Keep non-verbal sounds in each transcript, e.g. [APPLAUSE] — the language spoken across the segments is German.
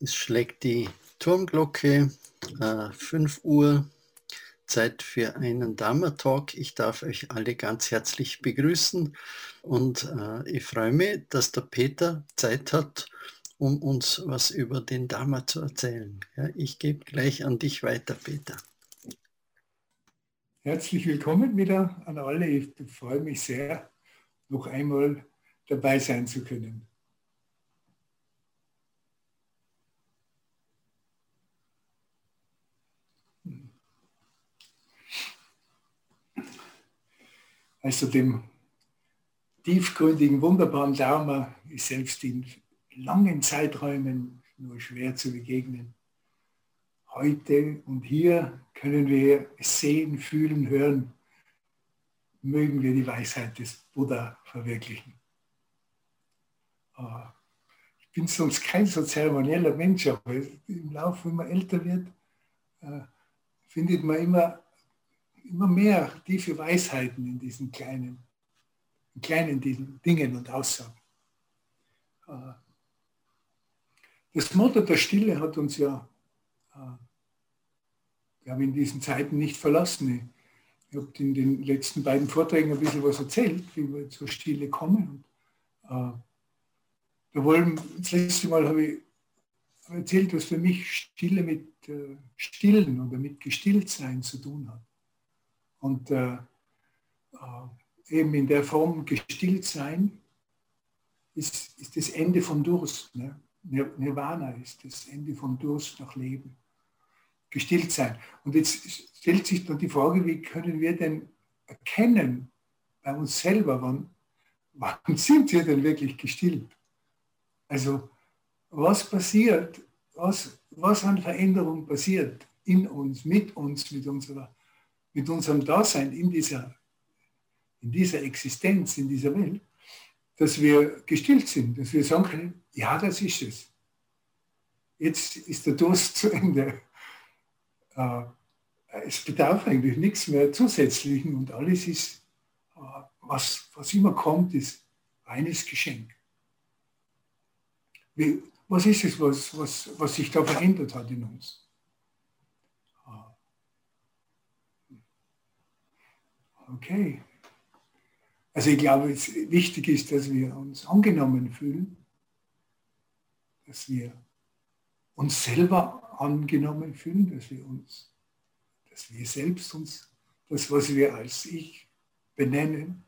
Es schlägt die Turmglocke, äh, 5 Uhr, Zeit für einen Dharma-Talk. Ich darf euch alle ganz herzlich begrüßen und äh, ich freue mich, dass der Peter Zeit hat, um uns was über den Dharma zu erzählen. Ja, ich gebe gleich an dich weiter, Peter. Herzlich willkommen wieder an alle. Ich freue mich sehr, noch einmal dabei sein zu können. Also dem tiefgründigen, wunderbaren Dharma ist selbst in langen Zeiträumen nur schwer zu begegnen. Heute und hier können wir sehen, fühlen, hören. Mögen wir die Weisheit des Buddha verwirklichen. Ah, ich bin sonst kein so zeremonieller Mensch, aber im Laufe, wenn man älter wird, äh, findet man immer immer mehr tiefe Weisheiten in diesen kleinen, in kleinen Dingen und Aussagen. Äh, das Motto der Stille hat uns ja, äh, wir haben in diesen Zeiten nicht verlassen. Ich habe in den letzten beiden Vorträgen ein bisschen was erzählt, wie wir zur Stille kommen. Äh, da wollen, das letzte Mal habe ich erzählt, was für mich Stille mit Stillen oder mit Gestilltsein zu tun hat. Und äh, äh, eben in der Form gestillt sein ist, ist das Ende vom Durst. Ne? Nirvana ist das Ende vom Durst nach Leben. Gestillt sein. Und jetzt stellt sich dann die Frage, wie können wir denn erkennen bei uns selber, wann, [LAUGHS] wann sind wir denn wirklich gestillt? Also was passiert, was, was an Veränderung passiert in uns, mit uns, mit unserer mit unserem Dasein in dieser, in dieser Existenz, in dieser Welt, dass wir gestillt sind, dass wir sagen können, ja, das ist es. Jetzt ist der Durst zu Ende. Äh, es bedarf eigentlich nichts mehr Zusätzlichen und alles ist, äh, was, was immer kommt, ist reines Geschenk. Wie, was ist es, was, was, was sich da verändert hat in uns? Okay. Also ich glaube, es wichtig ist, dass wir uns angenommen fühlen, dass wir uns selber angenommen fühlen, dass wir uns, dass wir selbst uns, das, was wir als Ich benennen,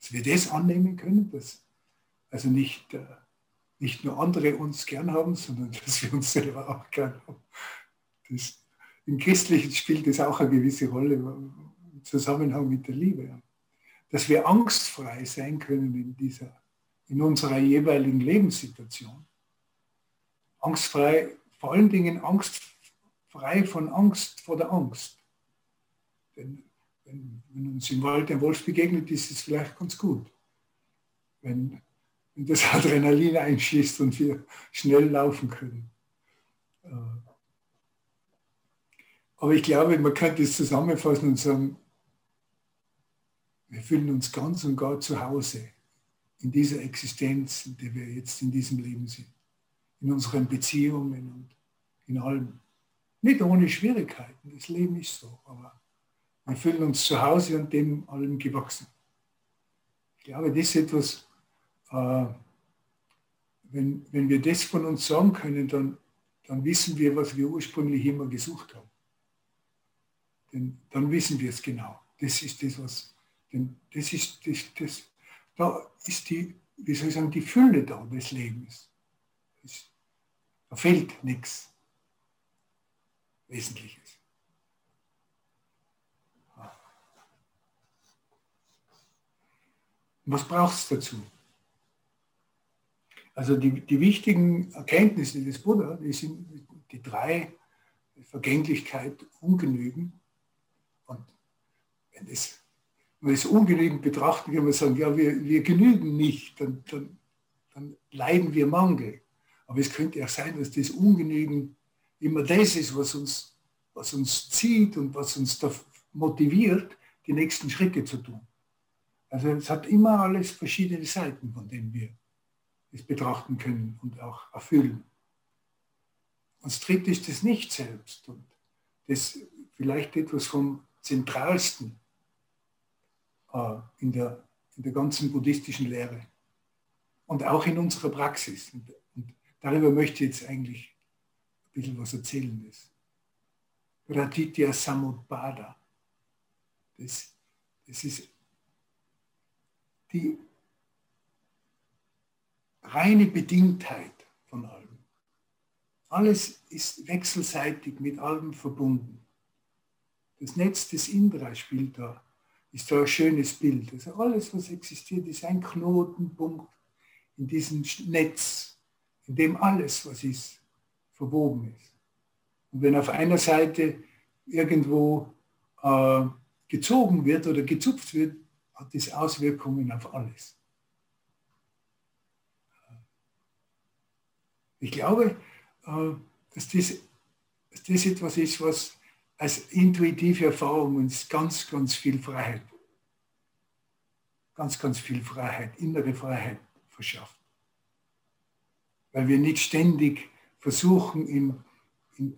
dass wir das annehmen können, dass also nicht, äh, nicht nur andere uns gern haben, sondern [LAUGHS] dass wir uns selber auch gern haben. Das, Im Christlichen spielt das auch eine gewisse Rolle, Zusammenhang mit der Liebe. Dass wir angstfrei sein können in, dieser, in unserer jeweiligen Lebenssituation. Angstfrei, vor allen Dingen angstfrei von Angst vor der Angst. Denn wenn, wenn uns im Wald ein Wolf begegnet, ist es vielleicht ganz gut. Wenn, wenn das [LAUGHS] Adrenalin einschießt und wir schnell laufen können. Äh, aber ich glaube, man könnte es zusammenfassen und sagen, wir fühlen uns ganz und gar zu Hause in dieser Existenz, in der wir jetzt in diesem Leben sind. In unseren Beziehungen und in allem. Nicht ohne Schwierigkeiten, das Leben ist so, aber wir fühlen uns zu Hause und dem allem gewachsen. Ich glaube, das ist etwas, äh, wenn, wenn wir das von uns sagen können, dann, dann wissen wir, was wir ursprünglich immer gesucht haben. Denn dann wissen wir es genau. Das ist das, was denn das ist, das, das, da ist die, wie soll ich sagen, die Fülle da des Lebens. Das, da fehlt nichts Wesentliches. Was braucht es dazu? Also die, die wichtigen Erkenntnisse des Buddha, die sind die drei, Vergänglichkeit, Ungenügen. Und wenn das wenn wir es ungenügend betrachten, können wir sagen, ja, wir, wir genügen nicht, dann, dann, dann leiden wir Mangel. Aber es könnte auch sein, dass das Ungenügen immer das ist, was uns, was uns zieht und was uns motiviert, die nächsten Schritte zu tun. Also es hat immer alles verschiedene Seiten, von denen wir es betrachten können und auch erfüllen. das dritte ist das Nicht-Selbst. Und das vielleicht etwas vom Zentralsten in, der, in der ganzen buddhistischen Lehre und auch in unserer Praxis. Und, und darüber möchte ich jetzt eigentlich ein bisschen was erzählen. Das Raditya Samudpada. Das, das ist die reine Bedingtheit von allem. Alles ist wechselseitig mit allem verbunden. Das Netz des Indra spielt da, ist da ein schönes Bild. Also alles, was existiert, ist ein Knotenpunkt in diesem Netz, in dem alles, was ist, verwoben ist. Und wenn auf einer Seite irgendwo äh, gezogen wird oder gezupft wird, hat das Auswirkungen auf alles. Ich glaube, äh, dass das, dass das etwas ist, was als intuitive Erfahrung uns ganz, ganz viel Freiheit, ganz, ganz viel Freiheit, innere Freiheit verschafft. Weil wir nicht ständig versuchen, in, in,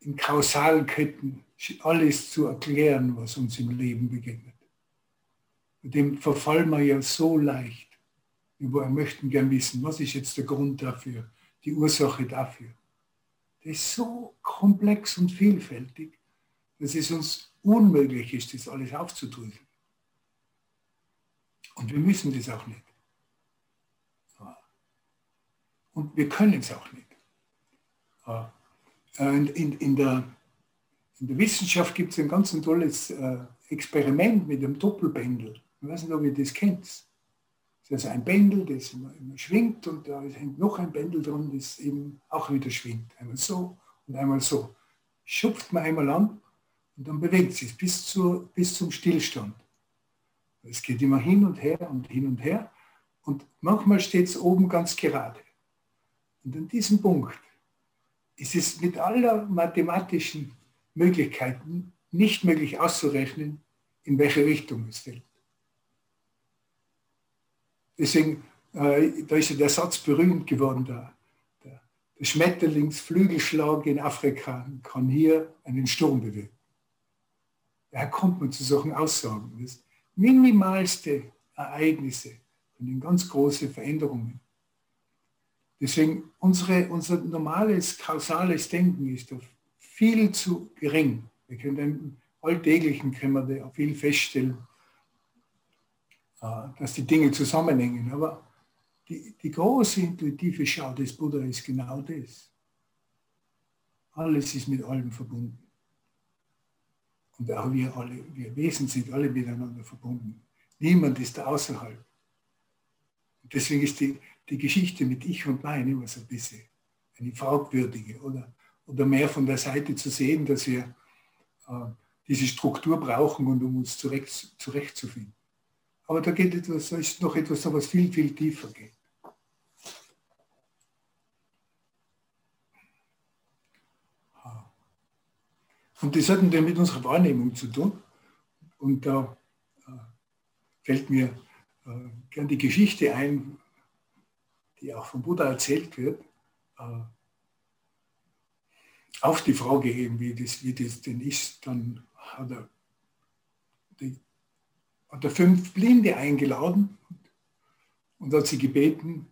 in Kausalketten alles zu erklären, was uns im Leben begegnet. Mit dem verfallen wir ja so leicht. Wir möchten gern wissen, was ist jetzt der Grund dafür, die Ursache dafür. Das ist so komplex und vielfältig, dass es uns unmöglich ist, das alles aufzudröseln. Und wir müssen das auch nicht. Und wir können es auch nicht. Und in, in, der, in der Wissenschaft gibt es ein ganz tolles äh, Experiment mit dem Doppelpendel. Ich weiß nicht, ob ihr das kennt. Das ist ein Pendel, das immer, immer schwingt und da hängt noch ein Pendel dran, das eben auch wieder schwingt. Einmal so und einmal so. Schupft man einmal an und dann bewegt sich bis, zur, bis zum Stillstand. Es geht immer hin und her und hin und her und manchmal steht es oben ganz gerade. Und an diesem Punkt ist es mit aller mathematischen Möglichkeiten nicht möglich auszurechnen, in welche Richtung es fällt. Deswegen, äh, da ist ja der Satz berühmt geworden, der, der, der Schmetterlingsflügelschlag in Afrika kann hier einen Sturm bewirken. Daher kommt man zu solchen Aussagen. Das minimalste Ereignisse können ganz große Veränderungen. Deswegen unsere, unser normales kausales Denken ist viel zu gering. Wir können im Alltäglichen können wir viel feststellen, äh, dass die Dinge zusammenhängen. Aber die, die große intuitive Schau des Buddha ist genau das. Alles ist mit allem verbunden. Und auch wir alle, wir Wesen sind alle miteinander verbunden. Niemand ist da außerhalb. Und deswegen ist die, die Geschichte mit Ich und Mein immer so ein bisschen eine fragwürdige oder, oder mehr von der Seite zu sehen, dass wir äh, diese Struktur brauchen, und um uns zurecht, zurechtzufinden. Aber da geht etwas, da ist noch etwas, was viel, viel tiefer geht. Und das hat mit unserer Wahrnehmung zu tun. Und da äh, fällt mir äh, gern die Geschichte ein, die auch vom Buddha erzählt wird, äh, auf die Frage eben, wie das, wie das denn ist, dann hat er die hat er fünf Blinde eingeladen und hat sie gebeten,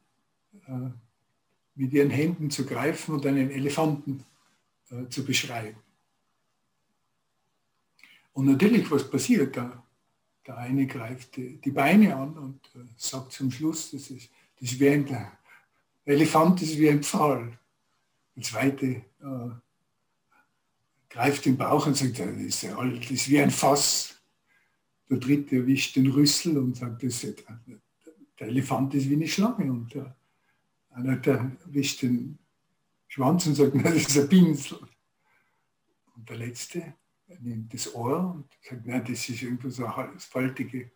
mit ihren Händen zu greifen und einen Elefanten zu beschreiben. Und natürlich, was passiert da? Der eine greift die Beine an und äh, sagt zum Schluss, das ist, das ist wie ein der Elefant ist wie ein Pfahl. Der zweite äh, greift den Bauch und sagt, das ist, das ist wie ein Fass. Der dritte erwischt den Rüssel und sagt, das, der Elefant ist wie eine Schlange. Und der, einer der erwischt den Schwanz und sagt, [LAUGHS] das ist ein Pinsel. Und der letzte nimmt das Ohr und sagt, nein, das ist irgendwo so ein faltiges,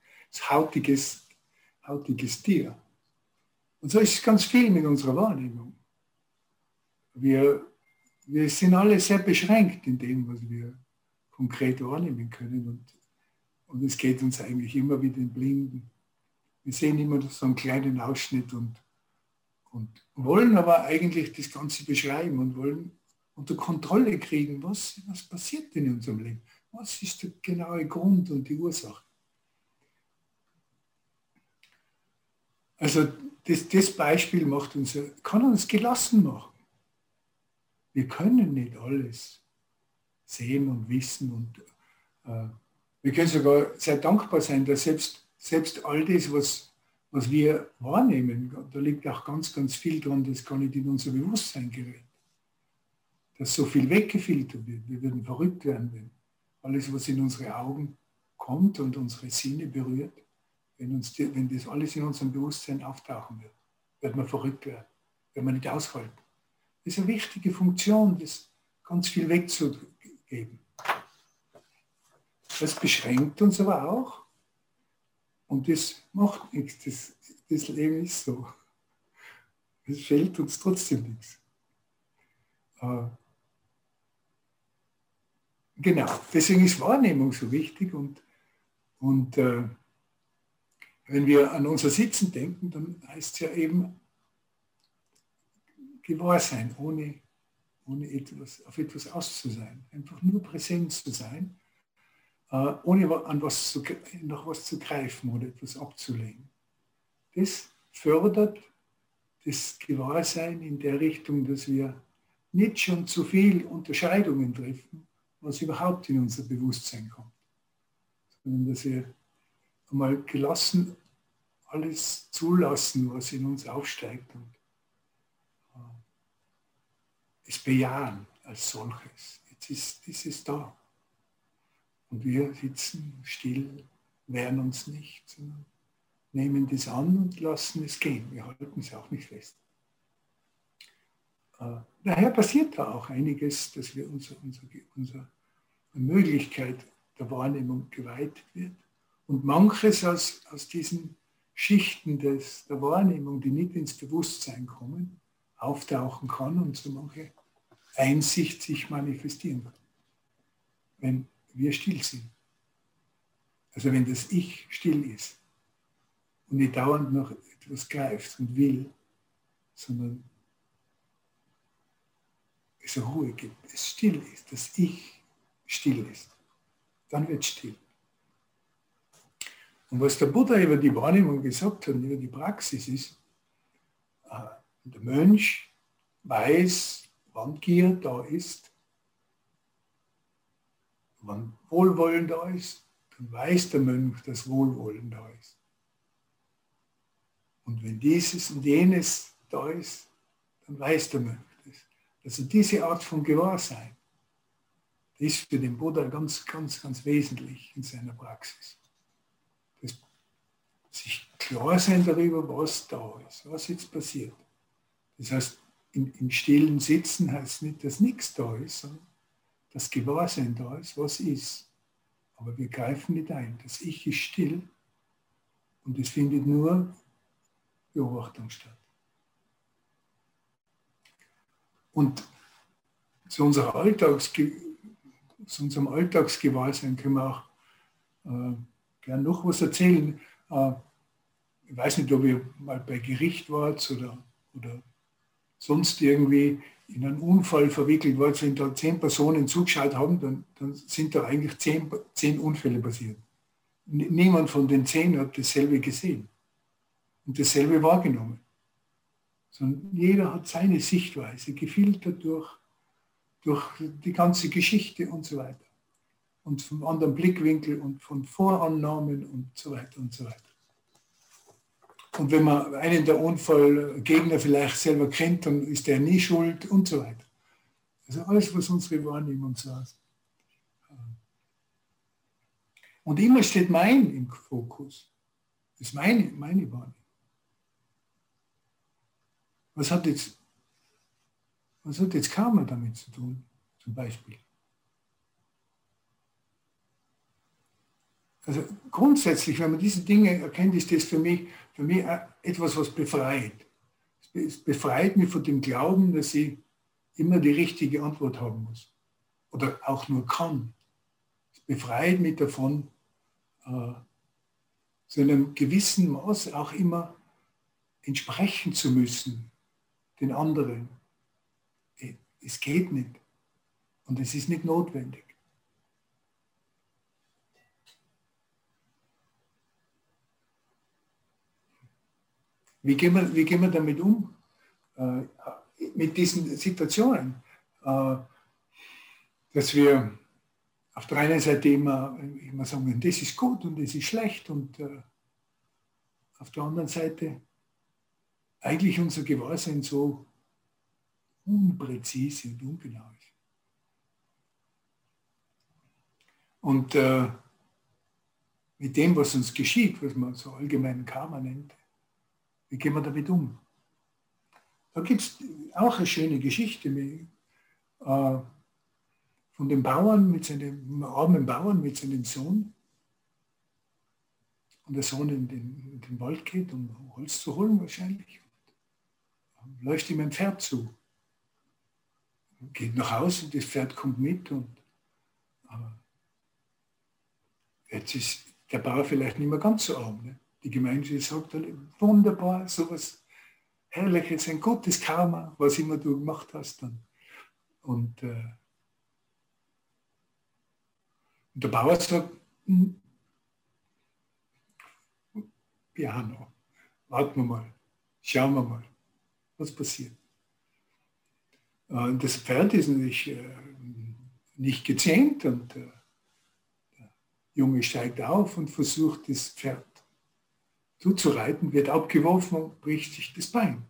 hautiges, hautiges Tier. Und so ist es ganz viel mit unserer Wahrnehmung. Wir, wir sind alle sehr beschränkt in dem, was wir konkret wahrnehmen können. Und und es geht uns eigentlich immer wie den Blinden. Wir sehen immer so einen kleinen Ausschnitt und, und wollen aber eigentlich das Ganze beschreiben und wollen unter Kontrolle kriegen, was, was passiert in unserem Leben. Was ist der genaue Grund und die Ursache? Also das, das Beispiel macht uns, kann uns gelassen machen. Wir können nicht alles sehen und wissen und äh, wir können sogar sehr dankbar sein, dass selbst, selbst all das, was, was wir wahrnehmen, da liegt auch ganz, ganz viel dran, das gar nicht in unser Bewusstsein gerät. Dass so viel weggefiltert wird. Wir würden verrückt werden, wenn alles, was in unsere Augen kommt und unsere Sinne berührt, wenn, uns die, wenn das alles in unserem Bewusstsein auftauchen wird, wird man verrückt werden, wird man nicht aushalten. Das ist eine wichtige Funktion, das ganz viel wegzugeben. Das beschränkt uns aber auch und das macht nichts. Das, das Leben ist so. Es fällt uns trotzdem nichts. Äh, genau, deswegen ist Wahrnehmung so wichtig und, und äh, wenn wir an unser Sitzen denken, dann heißt es ja eben Gewahrsein, ohne, ohne etwas, auf etwas auszusein. Einfach nur präsent zu sein, äh, ohne an was zu, nach was zu greifen oder etwas abzulehnen. Das fördert das Gewahrsein in der Richtung, dass wir nicht schon zu viel Unterscheidungen treffen, was überhaupt in unser Bewusstsein kommt, sondern dass wir mal gelassen alles zulassen, was in uns aufsteigt und äh, es bejahen als solches. Jetzt ist dieses da. Und wir sitzen still, wehren uns nicht, sondern nehmen das an und lassen es gehen. Wir halten es auch nicht fest. Äh, daher passiert da auch einiges, dass wir unsere, unsere, unsere Möglichkeit der Wahrnehmung geweiht wird. Und manches aus, aus diesen Schichten des, der Wahrnehmung, die nicht ins Bewusstsein kommen, auftauchen kann und so manche Einsicht sich manifestieren kann, wenn wir still sind. Also wenn das Ich still ist und nicht dauernd noch etwas greift und will, sondern es Ruhe gibt, es still ist, das Ich still ist, dann wird still. Und was der Buddha über die Wahrnehmung gesagt hat, über die Praxis ist, äh, der Mönch weiß, wann Gier da ist, wann Wohlwollen da ist, dann weiß der Mönch, dass Wohlwollen da ist. Und wenn dieses und jenes da ist, dann weiß der Mönch das. Also diese Art von Gewahrsein, ist für den Buddha ganz, ganz, ganz wesentlich in seiner Praxis sich klar sein darüber, was da ist, was jetzt passiert. Das heißt, im, im stillen Sitzen heißt nicht, dass nichts da ist, sondern dass Gewahrsein da ist, was ist. Aber wir greifen nicht ein. Das Ich ist still und es findet nur Beobachtung statt. Und zu, unserer Alltagsge zu unserem Alltagsgewahrsein können wir auch äh, gern noch was erzählen. Äh, ich weiß nicht, ob ihr mal bei Gericht wart oder, oder sonst irgendwie in einen Unfall verwickelt wart, wenn da zehn Personen zugeschaut haben, dann, dann sind da eigentlich zehn, zehn Unfälle passiert. Niemand von den zehn hat dasselbe gesehen und dasselbe wahrgenommen. Sondern jeder hat seine Sichtweise gefiltert durch, durch die ganze Geschichte und so weiter und vom anderen Blickwinkel und von Vorannahmen und so weiter und so weiter. Und wenn man einen der Unfallgegner vielleicht selber kennt, dann ist der nie schuld und so weiter. Also alles, was unsere Wahrnehmung sagt. Und immer steht mein im Fokus. Das ist meine, meine Wahrnehmung. Was hat jetzt, was hat jetzt Karma damit zu tun, zum Beispiel? Also grundsätzlich, wenn man diese Dinge erkennt, ist das für mich, für mich etwas, was befreit. Es befreit mich von dem Glauben, dass ich immer die richtige Antwort haben muss. Oder auch nur kann. Es befreit mich davon, äh, zu einem gewissen Maß auch immer entsprechen zu müssen den anderen. Es geht nicht. Und es ist nicht notwendig. Wie gehen wir, wie gehen wir damit um? Äh, mit diesen Situationen, äh, dass wir auf der einen Seite immer, immer sagen, das ist gut und das ist schlecht und äh, auf der anderen Seite eigentlich unser Gewahrsein so unpräzise und ungenau ist. Und äh, mit dem, was uns geschieht, was man so allgemein Karma nennt, wie gehen wir damit um? Da gibt es auch eine schöne Geschichte mit, äh, von dem Bauern mit seinem armen Bauern mit seinem Sohn. Und der Sohn in den, in den Wald geht, um Holz zu holen wahrscheinlich. Und läuft ihm ein Pferd zu. Geht nach Hause und das Pferd kommt mit und jetzt ist der Bauer vielleicht nicht mehr ganz so arm. Ne? Die Gemeinde sagt, wunderbar, sowas Herrliches, ein gutes Karma, was immer du gemacht hast. Dann. Und, äh, und der Bauer sagt, hm, Piano, warten wir mal, schauen wir mal, was passiert. Und das Pferd ist natürlich äh, nicht gezähmt und äh, der Junge steigt auf und versucht das Pferd zuzureiten, wird abgeworfen und bricht sich das Bein.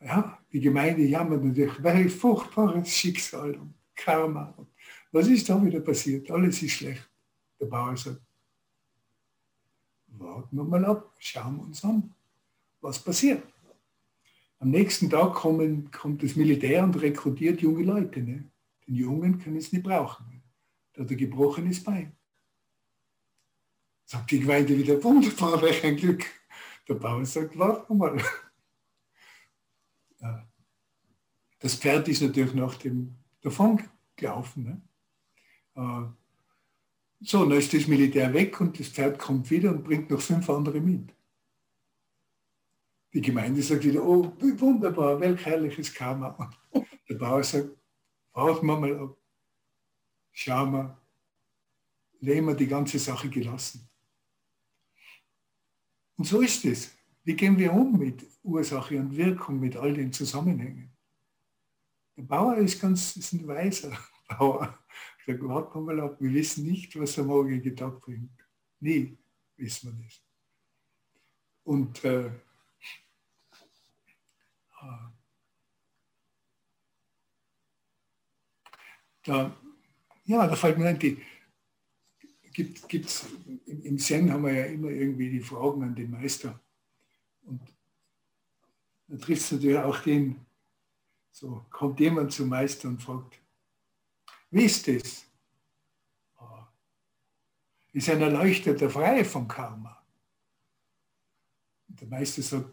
Ja, die Gemeinde jammert natürlich, welch furchtbares Schicksal und Karma. Was ist da wieder passiert? Alles ist schlecht. Der Bauer sagt, warten wir mal ab, schauen wir uns an, was passiert. Am nächsten Tag kommen, kommt das Militär und rekrutiert junge Leute. Ne? Den Jungen können es nicht brauchen. Da hat er gebrochenes Bein. Sagt die Gemeinde wieder, wunderbar, welch ein Glück. Der Bauer sagt, warte mal. Das Pferd ist natürlich nach dem davon gelaufen. Ne? Äh, so, dann ist das Militär weg und das Pferd kommt wieder und bringt noch fünf andere mit. Die Gemeinde sagt wieder, oh, wunderbar, welch herrliches Karma. [LAUGHS] Der Bauer sagt, warten wir mal ab, schauen wir, leben wir die ganze Sache gelassen. Und so ist es. Wie gehen wir um mit Ursache und Wirkung, mit all den Zusammenhängen? Der Bauer ist ganz ist ein weiser [LAUGHS] Bauer. Sage, warten mal ab, wir wissen nicht, was der morgige Tag bringt. Nie wissen wir das. Und äh, da, ja, da fällt mir ein, die, gibt, gibt's, im Zen haben wir ja immer irgendwie die Fragen an den Meister. Und da trifft es natürlich auch den, so kommt jemand zum Meister und fragt, wie ist das? Ah, ist ein Erleuchteter frei vom Karma? Und der Meister sagt,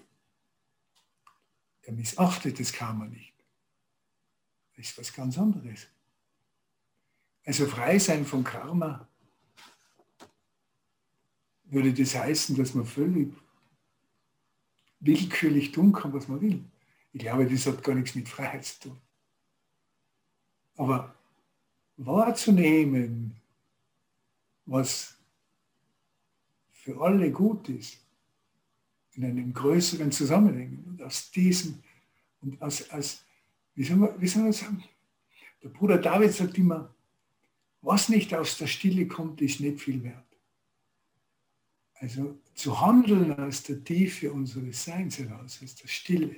er missachtet das Karma nicht. Das ist was ganz anderes. Also frei sein vom Karma würde das heißen, dass man völlig willkürlich tun kann, was man will. Ich glaube, das hat gar nichts mit Freiheit zu tun. Aber wahrzunehmen, was für alle gut ist, in einem größeren Zusammenhang und aus diesem und aus, aus wie, soll man, wie soll man sagen, der Bruder David sagt immer, was nicht aus der Stille kommt, ist nicht viel wert. Also zu handeln aus der Tiefe unseres Seins heraus, aus der Stille.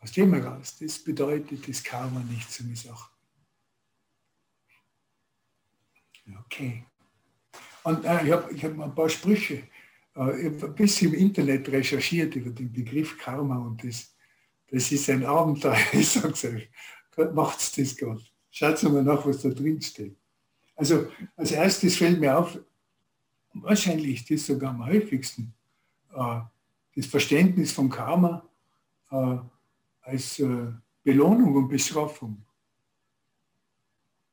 Aus dem heraus, das bedeutet das Karma nicht zu missachten. Okay. Und äh, ich habe ich hab ein paar Sprüche, ein bisschen im Internet recherchiert über den Begriff Karma und das, das ist ein Abenteuer. [LAUGHS] Ich sage es euch, Gott macht das Gott. Schaut mal nach, was da drin steht. Also als erstes fällt mir auf, wahrscheinlich das sogar am häufigsten, äh, das Verständnis von Karma äh, als äh, Belohnung und Bestrafung.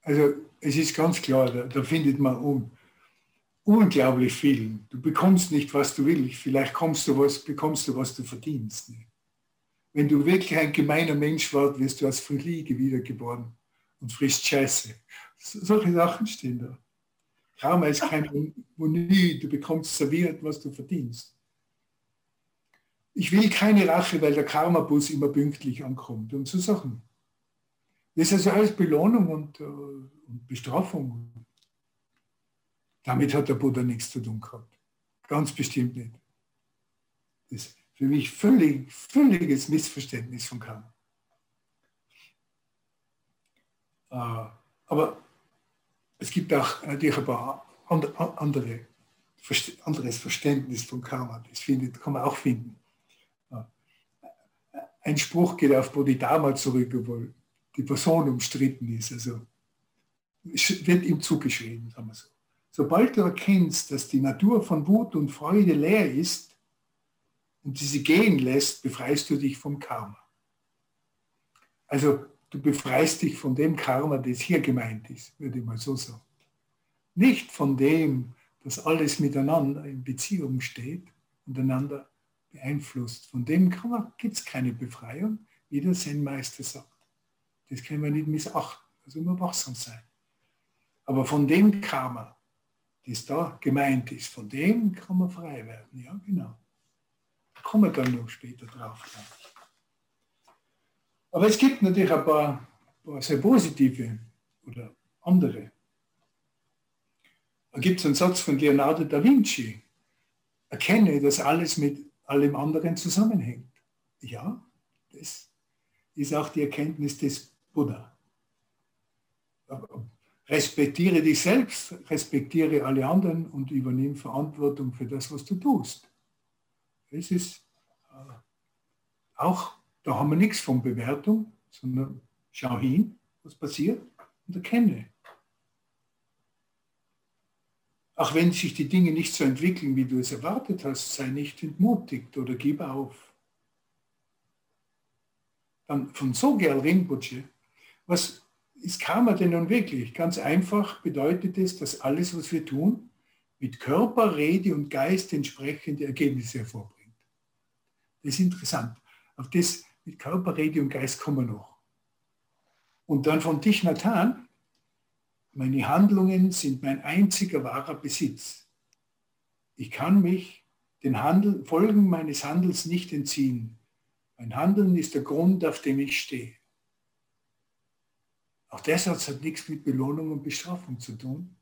Also es ist ganz klar, da, da findet man un, unglaublich viel. Du bekommst nicht, was du willst. Vielleicht kommst du was, bekommst du, was du verdienst. wenn du wirklich ein gemeiner Mensch warst, wirst du als Fliege wiedergeboren und frisst Scheiße. Solche Sachen stehen da. Karma ist kein Moni, du bekommst serviert, was du verdienst. Ich will keine Rache, weil der Karma-Bus immer pünktlich ankommt und so Sachen. Das ist also alles Belohnung und, äh, und Bestrafung. Damit hat der Buddha nichts zu tun gehabt. Ganz bestimmt nicht. Das ist für mich völlig, völliges Missverständnis von Karma. Äh, aber es gibt auch natürlich ein paar andere, anderes Verständnis von Karma. Das findet, kann man auch finden. Ein Spruch geht auf Bodhidharma zurück, obwohl die Person umstritten ist. Also wird ihm zugeschrieben, sagen wir so. Sobald du erkennst, dass die Natur von Wut und Freude leer ist und sie gehen lässt, befreist du dich vom Karma. Also du befreist dich von dem Karma, das hier gemeint ist, würde ich mal so sagen. Nicht von dem, dass alles miteinander in Beziehung steht und einander beeinflusst. Von dem gibt es keine Befreiung, wie der Zen-Meister sagt. Das können wir nicht missachten, also immer wachsam sein. Aber von dem Karma, das da gemeint ist, von dem kann man frei werden. Ja, genau. Da kommen wir dann noch später drauf. Aber es gibt natürlich ein paar, paar sehr positive oder andere. Da gibt es einen Satz von Leonardo da Vinci. Erkenne, dass alles mit allem anderen zusammenhängt. Ja, das ist auch die Erkenntnis des Buddha. Respektiere dich selbst, respektiere alle anderen und übernimm Verantwortung für das, was du tust. Das ist äh, auch, da haben wir nichts von Bewertung, sondern schau hin, was passiert und erkenne. Auch wenn sich die Dinge nicht so entwickeln, wie du es erwartet hast, sei nicht entmutigt oder gib auf. Dann von Sogyal Rinpoche, was ist Karma denn nun wirklich? Ganz einfach bedeutet es, dass alles, was wir tun, mit Körper, Rede und Geist entsprechende Ergebnisse hervorbringt. Das ist interessant. Auf das mit Körper, Rede und Geist kommen wir noch. Und dann von Dich Nathan, meine Handlungen sind mein einziger wahrer Besitz. Ich kann mich den Handel, Folgen meines Handels nicht entziehen. Mein Handeln ist der Grund, auf dem ich stehe. Auch Satz hat nichts mit Belohnung und Bestrafung zu tun,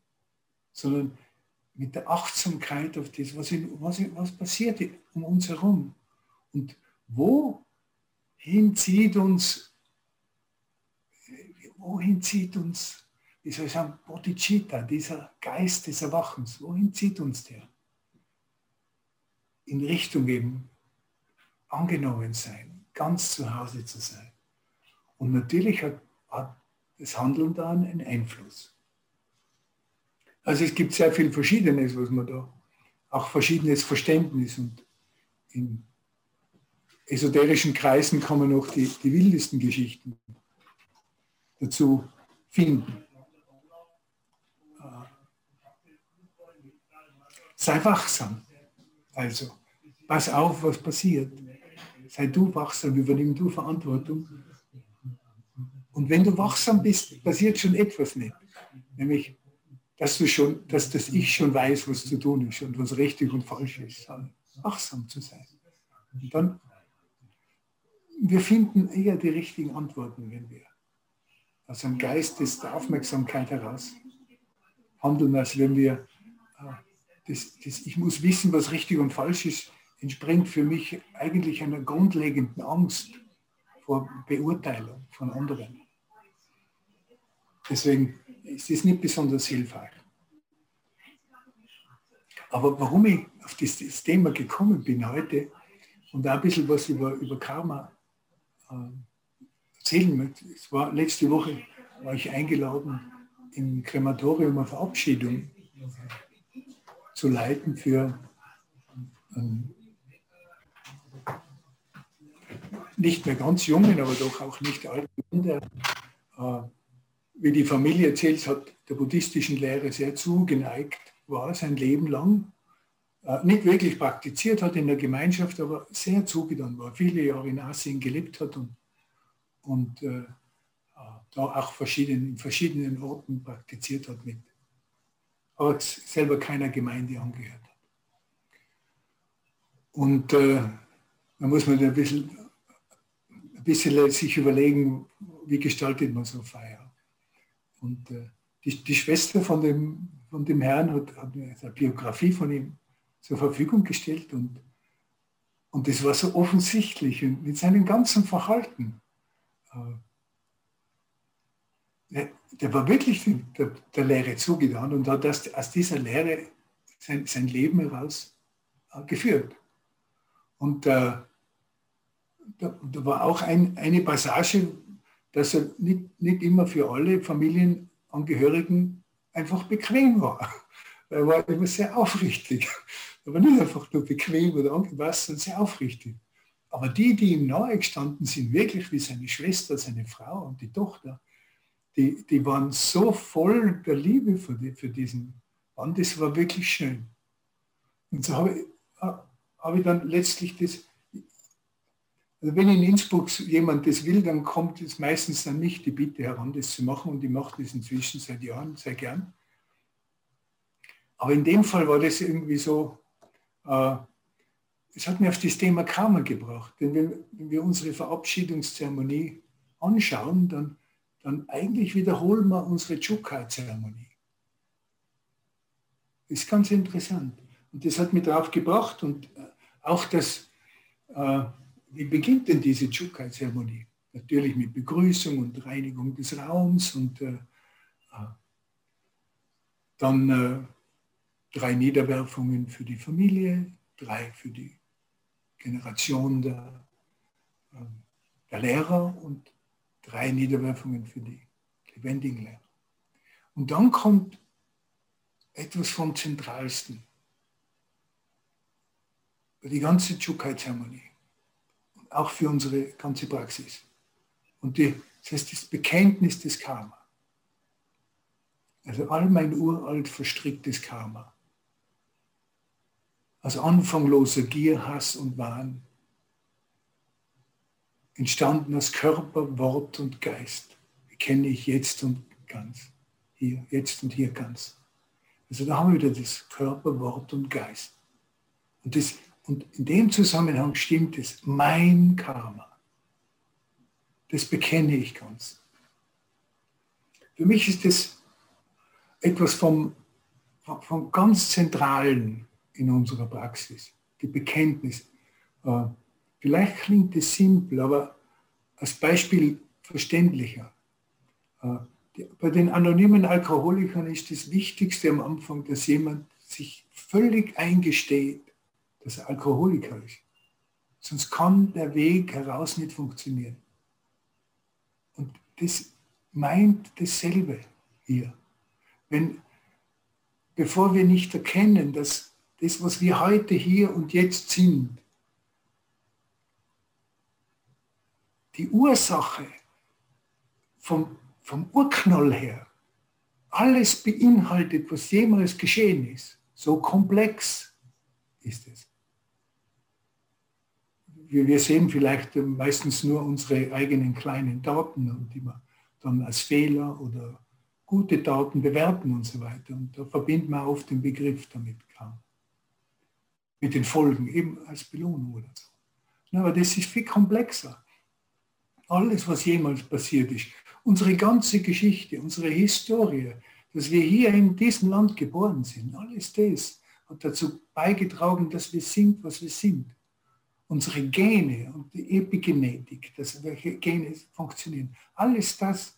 sondern mit der Achtsamkeit auf das, was, in, was, was passiert um uns herum. Und wohin zieht uns, wohin zieht uns wie soll ich sagen, Bodhicitta, dieser Geist des Erwachens, wohin zieht uns der? In Richtung eben angenommen sein, ganz zu Hause zu sein. Und natürlich hat, hat das Handeln da einen Einfluss. Also es gibt sehr viel Verschiedenes, was man da, auch verschiedenes Verständnis und in esoterischen Kreisen kann man auch die, die wildesten Geschichten dazu finden. Sei wachsam. Also, pass auf, was passiert. Sei du wachsam, übernimm du Verantwortung. Und wenn du wachsam bist, passiert schon etwas nicht. Nämlich, dass du schon, dass das Ich schon weiß, was zu tun ist und was richtig und falsch ist. Wachsam zu sein. Und dann, wir finden eher die richtigen Antworten, wenn wir aus einem Geist der Aufmerksamkeit heraus handeln, als wenn wir das, das, ich muss wissen, was richtig und falsch ist, entspringt für mich eigentlich einer grundlegenden Angst vor Beurteilung von anderen. Deswegen ist es nicht besonders hilfreich. Aber warum ich auf das Thema gekommen bin heute und ein bisschen was über, über Karma äh, erzählen möchte, es war letzte Woche war ich eingeladen im Krematorium auf Verabschiedung zu leiten für ähm, nicht mehr ganz jungen, aber doch auch nicht alten Kinder. Äh, wie die Familie erzählt, hat der buddhistischen Lehre sehr zugeneigt, war sein Leben lang äh, nicht wirklich praktiziert hat in der Gemeinschaft, aber sehr zugetan war, viele Jahre in Asien gelebt hat und, und äh, äh da auch verschieden, in verschiedenen Orten praktiziert hat mit, aber selber keiner Gemeinde angehört hat. Und äh, da muss man ein bisschen, ein bisschen sich überlegen, wie gestaltet man so Feier. Und äh, die, die, Schwester von dem, von dem Herrn hat, hat mir eine Biografie von ihm zur Verfügung gestellt und, und das war so offensichtlich und mit seinem ganzen Verhalten. Äh, der, war wirklich der, der, Lehre zugetan und hat aus, aus dieser Lehre sein, sein Leben heraus äh, geführt. Und äh, da, da, war auch ein, eine Passage, dass er nicht, nicht immer für alle Familienangehörigen einfach bequem war. Er war immer sehr aufrichtig. Er war nicht einfach nur bequem oder angepasst, sondern sehr aufrichtig. Aber die, die ihm nahe gestanden sind, wirklich wie seine Schwester, seine Frau und die Tochter, die, die waren so voll der Liebe für, die, für diesen Mann, das war wirklich schön. Und so habe ich, habe ich dann letztlich das, also wenn in Innsbruck jemand das will, dann kommt es meistens dann nicht die Bitte heran, das zu machen und ich mache das inzwischen seit Jahren sehr gern. Aber in dem Fall war das irgendwie so, äh, es hat mir auf das Thema Karma gebracht. Denn wenn, wenn wir unsere Verabschiedungszeremonie anschauen, dann, dann eigentlich wiederholen wir unsere Chukka-Zeremonie. Ist ganz interessant. Und das hat mich darauf gebracht und äh, auch das, äh, wie beginnt denn diese Chukai-Zeremonie? Natürlich mit Begrüßung und Reinigung des Raums und äh, äh, dann äh, drei Niederwerfungen für die Familie, drei für die Generation der, äh, der Lehrer und drei Niederwerfungen für die lebendigen Lehrer. Und dann kommt etwas vom Zentralsten. Die ganze Chukai-Zeremonie auch für unsere ganze Praxis. Und die, das heißt das Bekenntnis des Karma. Also all mein uralt verstricktes Karma. Aus anfangloser Gier, Hass und Wahn. Entstanden aus Körper, Wort und Geist. Bekenne ich jetzt und ganz. Hier, jetzt und hier ganz. Also da haben wir wieder das Körper, Wort und Geist. Und das und in dem Zusammenhang stimmt es, mein Karma. Das bekenne ich ganz. Für mich ist es etwas vom, vom ganz Zentralen in unserer Praxis, die Bekenntnis. Äh, vielleicht klingt es simpel, aber als Beispiel verständlicher. Äh, bei den anonymen Alkoholikern ist das Wichtigste am Anfang, dass jemand sich völlig eingesteht, dass er Alkoholiker ist. Sonst kann der Weg heraus nicht funktionieren. Und das meint dasselbe hier. Wenn, bevor wir nicht erkennen, dass das, was wir heute hier und jetzt sind, die Ursache vom, vom Urknall her alles beinhaltet, was jemals geschehen ist. So komplex ist es wir, wir sehen vielleicht meistens nur unsere eigenen kleinen Daten, die wir dann als Fehler oder gute Daten bewerten und so weiter. Und da verbindet man oft den Begriff damit kam. Mit den Folgen, eben als Belohnung oder so. aber das ist viel komplexer. Alles, was jemals passiert ist, unsere ganze Geschichte, unsere Historie, dass wir hier in diesem Land geboren sind, alles das hat dazu beigetragen, dass wir sind, was wir sind unsere Gene und die Epigenetik, dass welche Gene funktionieren, alles das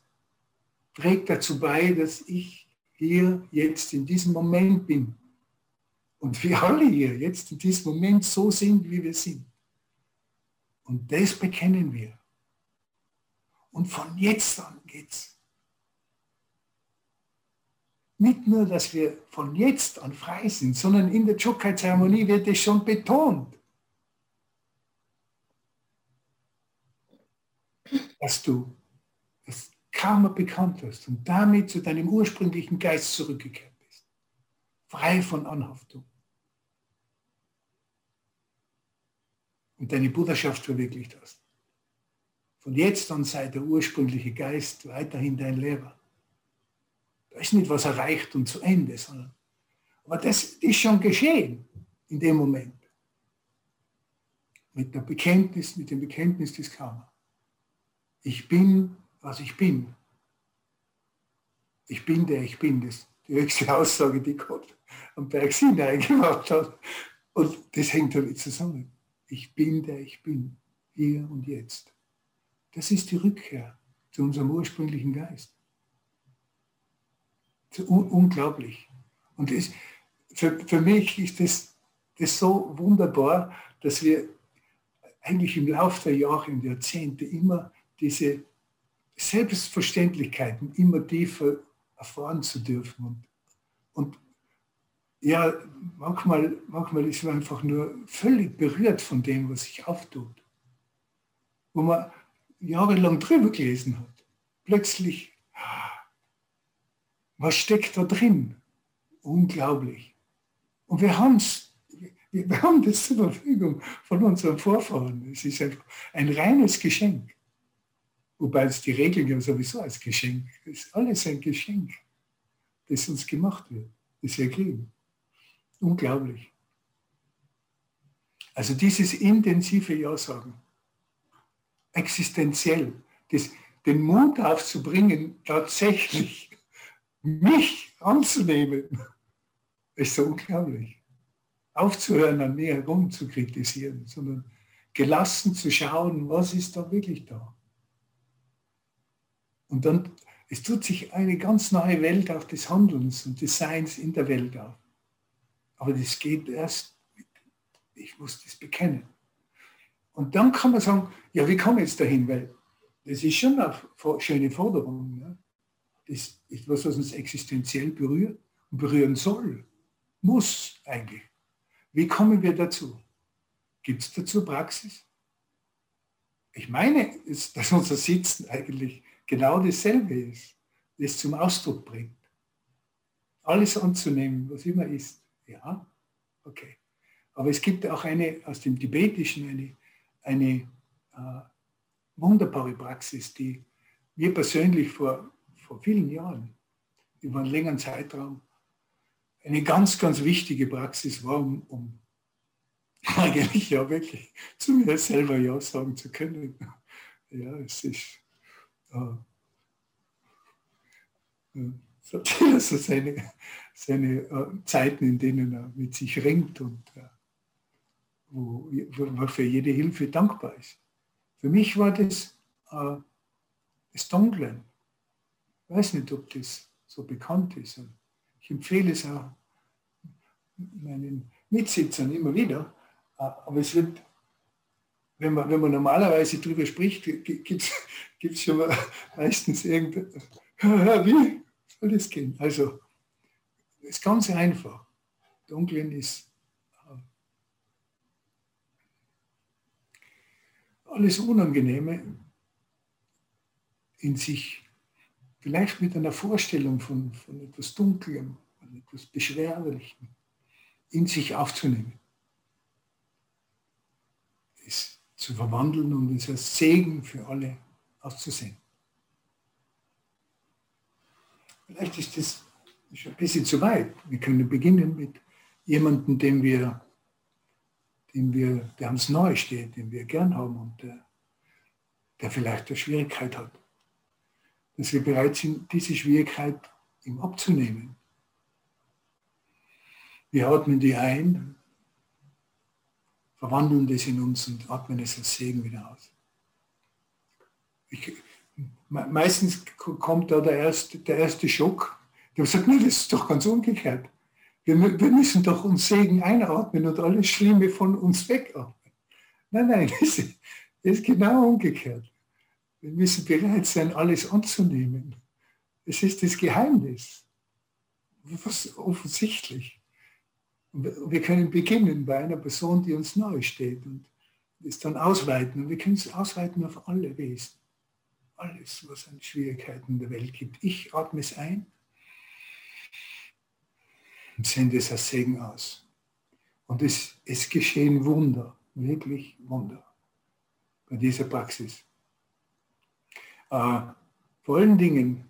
trägt dazu bei, dass ich hier jetzt in diesem Moment bin. Und wir alle hier jetzt in diesem Moment so sind, wie wir sind. Und das bekennen wir. Und von jetzt an geht's. Nicht nur, dass wir von jetzt an frei sind, sondern in der Chokai-Zeremonie wird es schon betont. Dass du das Karma bekannt hast und damit zu deinem ursprünglichen Geist zurückgekehrt bist. Frei von Anhaftung. und deine Bruderschaft verwirklicht hast. Von jetzt an sei der ursprüngliche Geist weiterhin dein Lehrer. Da ist nicht was erreicht und zu Ende, sondern aber das ist schon geschehen in dem Moment. Mit der Bekenntnis, mit dem Bekenntnis des Karma. Ich bin, was ich bin. Ich bin der ich bin. Das ist die höchste Aussage, die Gott am Berg Sinai gemacht hat. Und das hängt damit zusammen. Ich bin der ich bin, hier und jetzt. Das ist die Rückkehr zu unserem ursprünglichen Geist. Un unglaublich. Und das, für, für mich ist das, das so wunderbar, dass wir eigentlich im Laufe der Jahre und Jahrzehnte immer diese Selbstverständlichkeiten immer tiefer erfahren zu dürfen. Und, und ja, manchmal, manchmal ist man einfach nur völlig berührt von dem, was sich auftut. Wo man jahrelang drüber gelesen hat. Plötzlich, was steckt da drin? Unglaublich. Und wir haben es, wir haben das zur Verfügung von unseren Vorfahren. Es ist einfach ein reines Geschenk. Wobei es die Regeln ja sowieso als Geschenk ist. Alles ein Geschenk, das uns gemacht wird, das wir kriegen. Unglaublich. Also dieses intensive Ja-Sagen, existenziell, das, den Mut aufzubringen, tatsächlich mich anzunehmen, [LAUGHS] ist so unglaublich. Aufzuhören, an mir herum zu kritisieren, sondern gelassen zu schauen, was ist da wirklich da. Und dann, es tut sich eine ganz neue Welt auch des Handelns und des Seins in der Welt auf. Aber das geht erst, ich muss das bekennen. Und dann kann man sagen, ja, wie komme ich jetzt dahin? Weil das ist schon eine schöne Forderung. Ja? Das ist etwas, was uns existenziell berührt und berühren soll, muss eigentlich. Wie kommen wir dazu? Gibt es dazu Praxis? Ich meine, dass unser Sitzen eigentlich genau dasselbe ist, das zum Ausdruck bringt. Alles anzunehmen, was immer ist. Ja, okay. Aber es gibt auch eine aus dem Tibetischen eine, eine äh, wunderbare Praxis, die mir persönlich vor, vor vielen Jahren, über einen längeren Zeitraum, eine ganz, ganz wichtige Praxis war, um, um [LAUGHS] eigentlich ja wirklich zu mir selber Ja sagen zu können. Ja, es ist es hat jeder so seine, seine äh, Zeiten, in denen er mit sich ringt und wo, wo für jede Hilfe dankbar ist. Für mich war das äh, das Dunklen. Ich weiß nicht, ob das so bekannt ist. Ich empfehle es auch meinen Mitsitzern immer wieder. Aber es wird wenn man, wenn man normalerweise darüber spricht, gibt es [LAUGHS] schon mal [LAUGHS] meistens irgendein, [LAUGHS] wie soll das gehen? Also, es ist ganz einfach. Dunkeln ist äh, alles Unangenehme in sich, vielleicht mit einer Vorstellung von, von etwas Dunklem, von etwas Beschwerlichem, in sich aufzunehmen. Ist zu verwandeln und es als Segen für alle auszusehen. Vielleicht ist das schon ein bisschen zu weit. Wir können beginnen mit jemandem, den wir, den wir, der uns neu steht, den wir gern haben und der, der vielleicht eine Schwierigkeit hat. Dass wir bereit sind, diese Schwierigkeit ihm abzunehmen. Wir atmen die ein verwandeln das in uns und atmen es als Segen wieder aus. Ich, meistens kommt da der erste, der erste Schock. Habe gesagt, nein, das ist doch ganz umgekehrt. Wir, wir, müssen doch uns Segen einatmen und alles Schlimme von uns wegatmen. Nein, nein, [LAUGHS] das ist, das ist genau umgekehrt. Wir müssen bereit sein, alles anzunehmen. Es ist das Geheimnis. Was offensichtlich. Wir können beginnen bei einer Person, die uns nahe steht und es dann ausweiten. Und wir können es ausweiten auf alle Wesen. Alles, was an Schwierigkeiten in der Welt gibt. Ich atme es ein und sende es als Segen aus. Und es, es geschehen Wunder, wirklich Wunder. bei dieser Praxis. Äh, vor allen Dingen,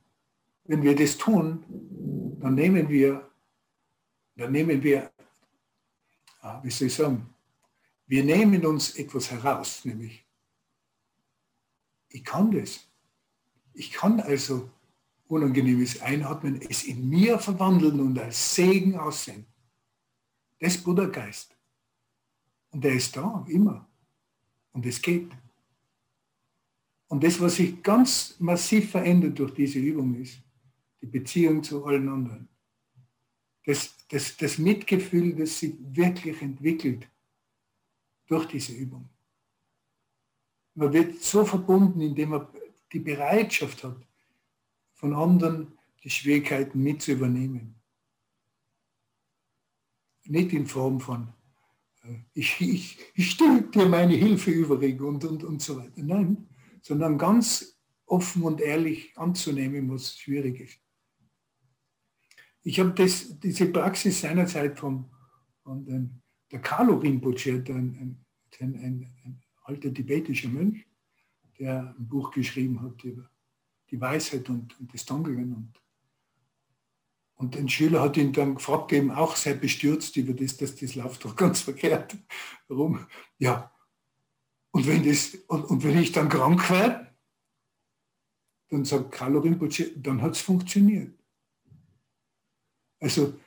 wenn wir das tun, dann nehmen wir, dann nehmen wir, wie soll ich sagen, wir nehmen uns etwas heraus, nämlich, ich kann das. Ich kann also unangenehmes Einatmen, es in mir verwandeln und als Segen aussehen. Das ist Buddha-Geist. Und der ist da, immer. Und es geht. Und das, was sich ganz massiv verändert durch diese Übung ist, die Beziehung zu allen anderen. Das, das, das Mitgefühl, das sich wirklich entwickelt durch diese Übung. Man wird so verbunden, indem man die Bereitschaft hat, von anderen die Schwierigkeiten mit zu übernehmen. Nicht in Form von, äh, ich, ich, ich stelle dir meine Hilfe übrig und, und, und so weiter. Nein, sondern ganz offen und ehrlich anzunehmen, was schwierig ist. Ich habe das, diese Praxis seinerzeit von, von den, der Carlo Rinpoche, ein, ein, ein, ein alter tibetischer Mönch, der ein Buch geschrieben hat über die Weisheit und, und das Dangeln. Und, und ein Schüler hat ihn dann gefragt, eben auch sehr bestürzt über das, dass das läuft doch ganz verkehrt. Warum? Ja. Und wenn, das, und, und wenn ich dann krank werde, dann sagt Carlo Rinpoche, dann hat es funktioniert. Also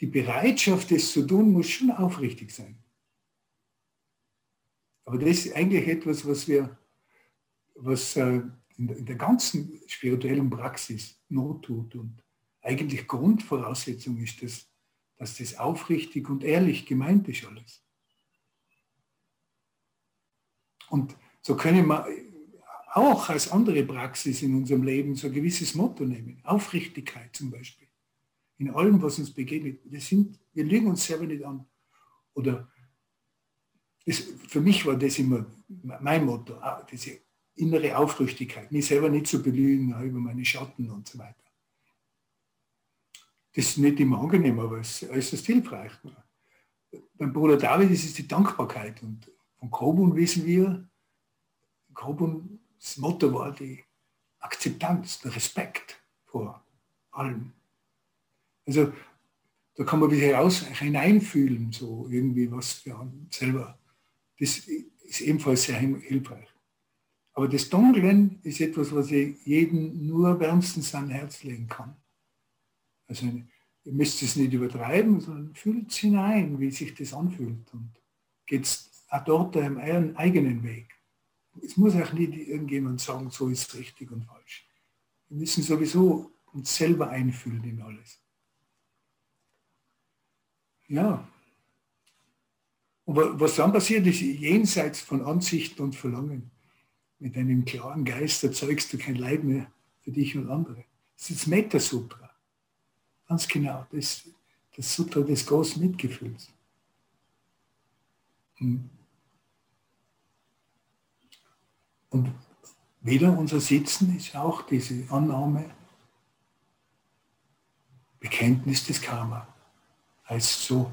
die Bereitschaft, das zu tun, muss schon aufrichtig sein. Aber das ist eigentlich etwas, was wir, was äh, in der ganzen spirituellen Praxis not tut und eigentlich Grundvoraussetzung ist, dass, dass das aufrichtig und ehrlich gemeint ist alles. Und so können wir auch als andere Praxis in unserem Leben so ein gewisses Motto nehmen. Aufrichtigkeit zum Beispiel. In allem, was uns begegnet. Wir, sind, wir lügen uns selber nicht an. Oder das, für mich war das immer mein Motto, ah, diese innere Aufrichtigkeit, mich selber nicht zu belügen über meine Schatten und so weiter. Das ist nicht immer angenehm, aber es ist äußerst hilfreich. Beim Bruder David ist es die Dankbarkeit und von Kobun wissen wir, Kobuns Motto war die Akzeptanz, der Respekt vor allem. Also da kann man wieder heraus hineinfühlen, so irgendwie was wir selber das ist ebenfalls sehr hilfreich. Aber das Dunkeln ist etwas, was ich jedem nur wärmstens an Herz legen kann. Also ihr müsst es nicht übertreiben, sondern fühlt es hinein, wie sich das anfühlt und geht auch dort euren eigenen Weg. Es muss auch nicht irgendjemand sagen, so ist richtig und falsch. Wir müssen sowieso uns selber einfühlen in alles. Ja, und was dann passiert ist, jenseits von Ansichten und Verlangen, mit einem klaren Geist erzeugst du kein Leid mehr für dich und andere. Das ist das Meta-Sutra. Ganz genau, das, das Sutra des großen Mitgefühls. Hm. Und wieder unser Sitzen ist auch diese Annahme, Bekenntnis des Karma. Heißt so.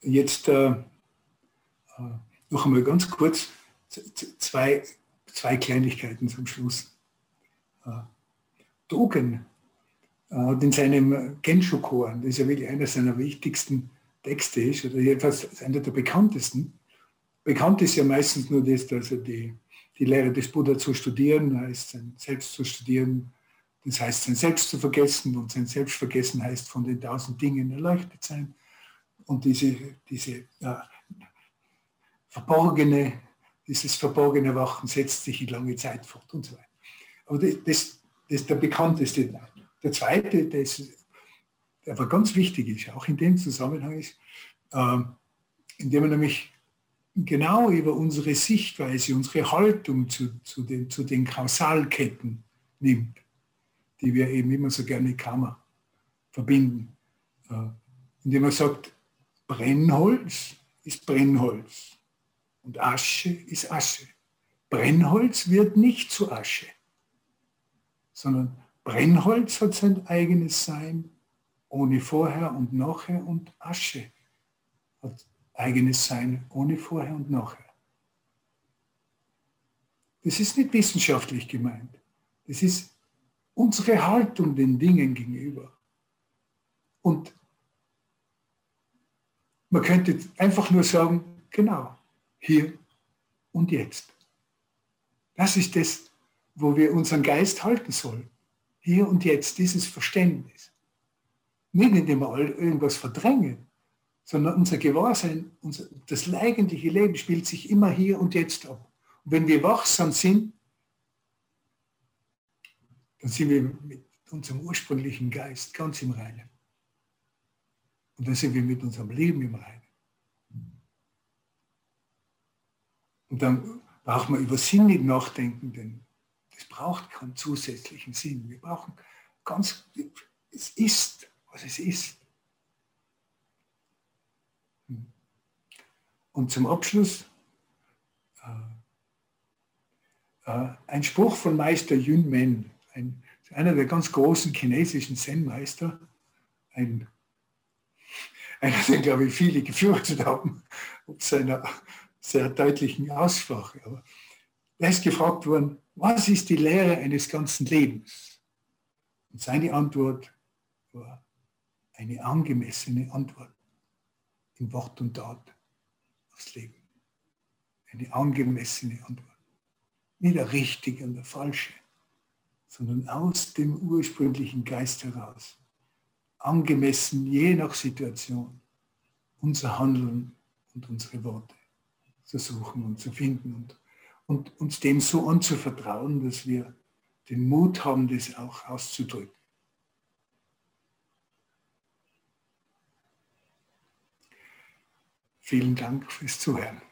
Jetzt äh, äh, noch einmal ganz kurz zwei, zwei Kleinigkeiten zum Schluss. Äh, Dogen äh, hat in seinem Gensho-Koan, das ist ja wirklich einer seiner wichtigsten Texte ist, oder jedenfalls einer der bekanntesten. Bekannt ist ja meistens nur das, dass er die, die Lehre des Buddha zu studieren, heißt Selbst zu studieren, das heißt sein Selbst zu vergessen und sein Selbstvergessen heißt von den tausend Dingen erleuchtet sein und diese, diese ja, verborgene, dieses verborgene Wachen setzt sich in lange Zeit fort und so weiter. Aber das, das, ist der bekannteste. Der zweite, der, ist, der aber ganz wichtig ist, auch in dem Zusammenhang ist, äh, indem man nämlich genau über unsere Sichtweise, unsere Haltung zu, zu, den, zu den Kausalketten nimmt, die wir eben immer so gerne Karma verbinden. Äh, indem man sagt, Brennholz ist Brennholz und Asche ist Asche. Brennholz wird nicht zu Asche, sondern Brennholz hat sein eigenes Sein ohne Vorher und Nachher und Asche hat eigenes Sein ohne Vorher und Nachher. Das ist nicht wissenschaftlich gemeint. Das ist unsere Haltung den Dingen gegenüber. Und man könnte einfach nur sagen, genau, hier und jetzt. Das ist das, wo wir unseren Geist halten sollen. Hier und jetzt, dieses Verständnis. Nicht indem wir irgendwas verdrängen, sondern unser Gewahrsein, unser, das eigentliche Leben spielt sich immer hier und jetzt ab. Und wenn wir wachsam sind, dann sind wir mit unserem ursprünglichen Geist ganz im Reinen. Und dann sind wir mit unserem Leben im Reinen. Und dann braucht man über Sinn nicht nachdenken, denn das braucht keinen zusätzlichen Sinn. Wir brauchen ganz, es ist, was es ist. Und zum Abschluss äh, äh, ein Spruch von Meister Yun Men, ein, einer der ganz großen chinesischen Zen-Meister, ein, einer, den glaube ich viele gefürchtet haben, ob seiner sehr deutlichen Aussprache. Aber er ist gefragt worden, was ist die Lehre eines ganzen Lebens? Und seine Antwort war eine angemessene Antwort in Wort und Tat aufs Leben. Eine angemessene Antwort. Nicht der richtige und der falsche, sondern aus dem ursprünglichen Geist heraus. Angemessen je nach Situation unser Handeln und unsere Worte zu suchen und zu finden und, und uns dem so anzuvertrauen, dass wir den Mut haben, das auch auszudrücken. Vielen Dank fürs Zuhören.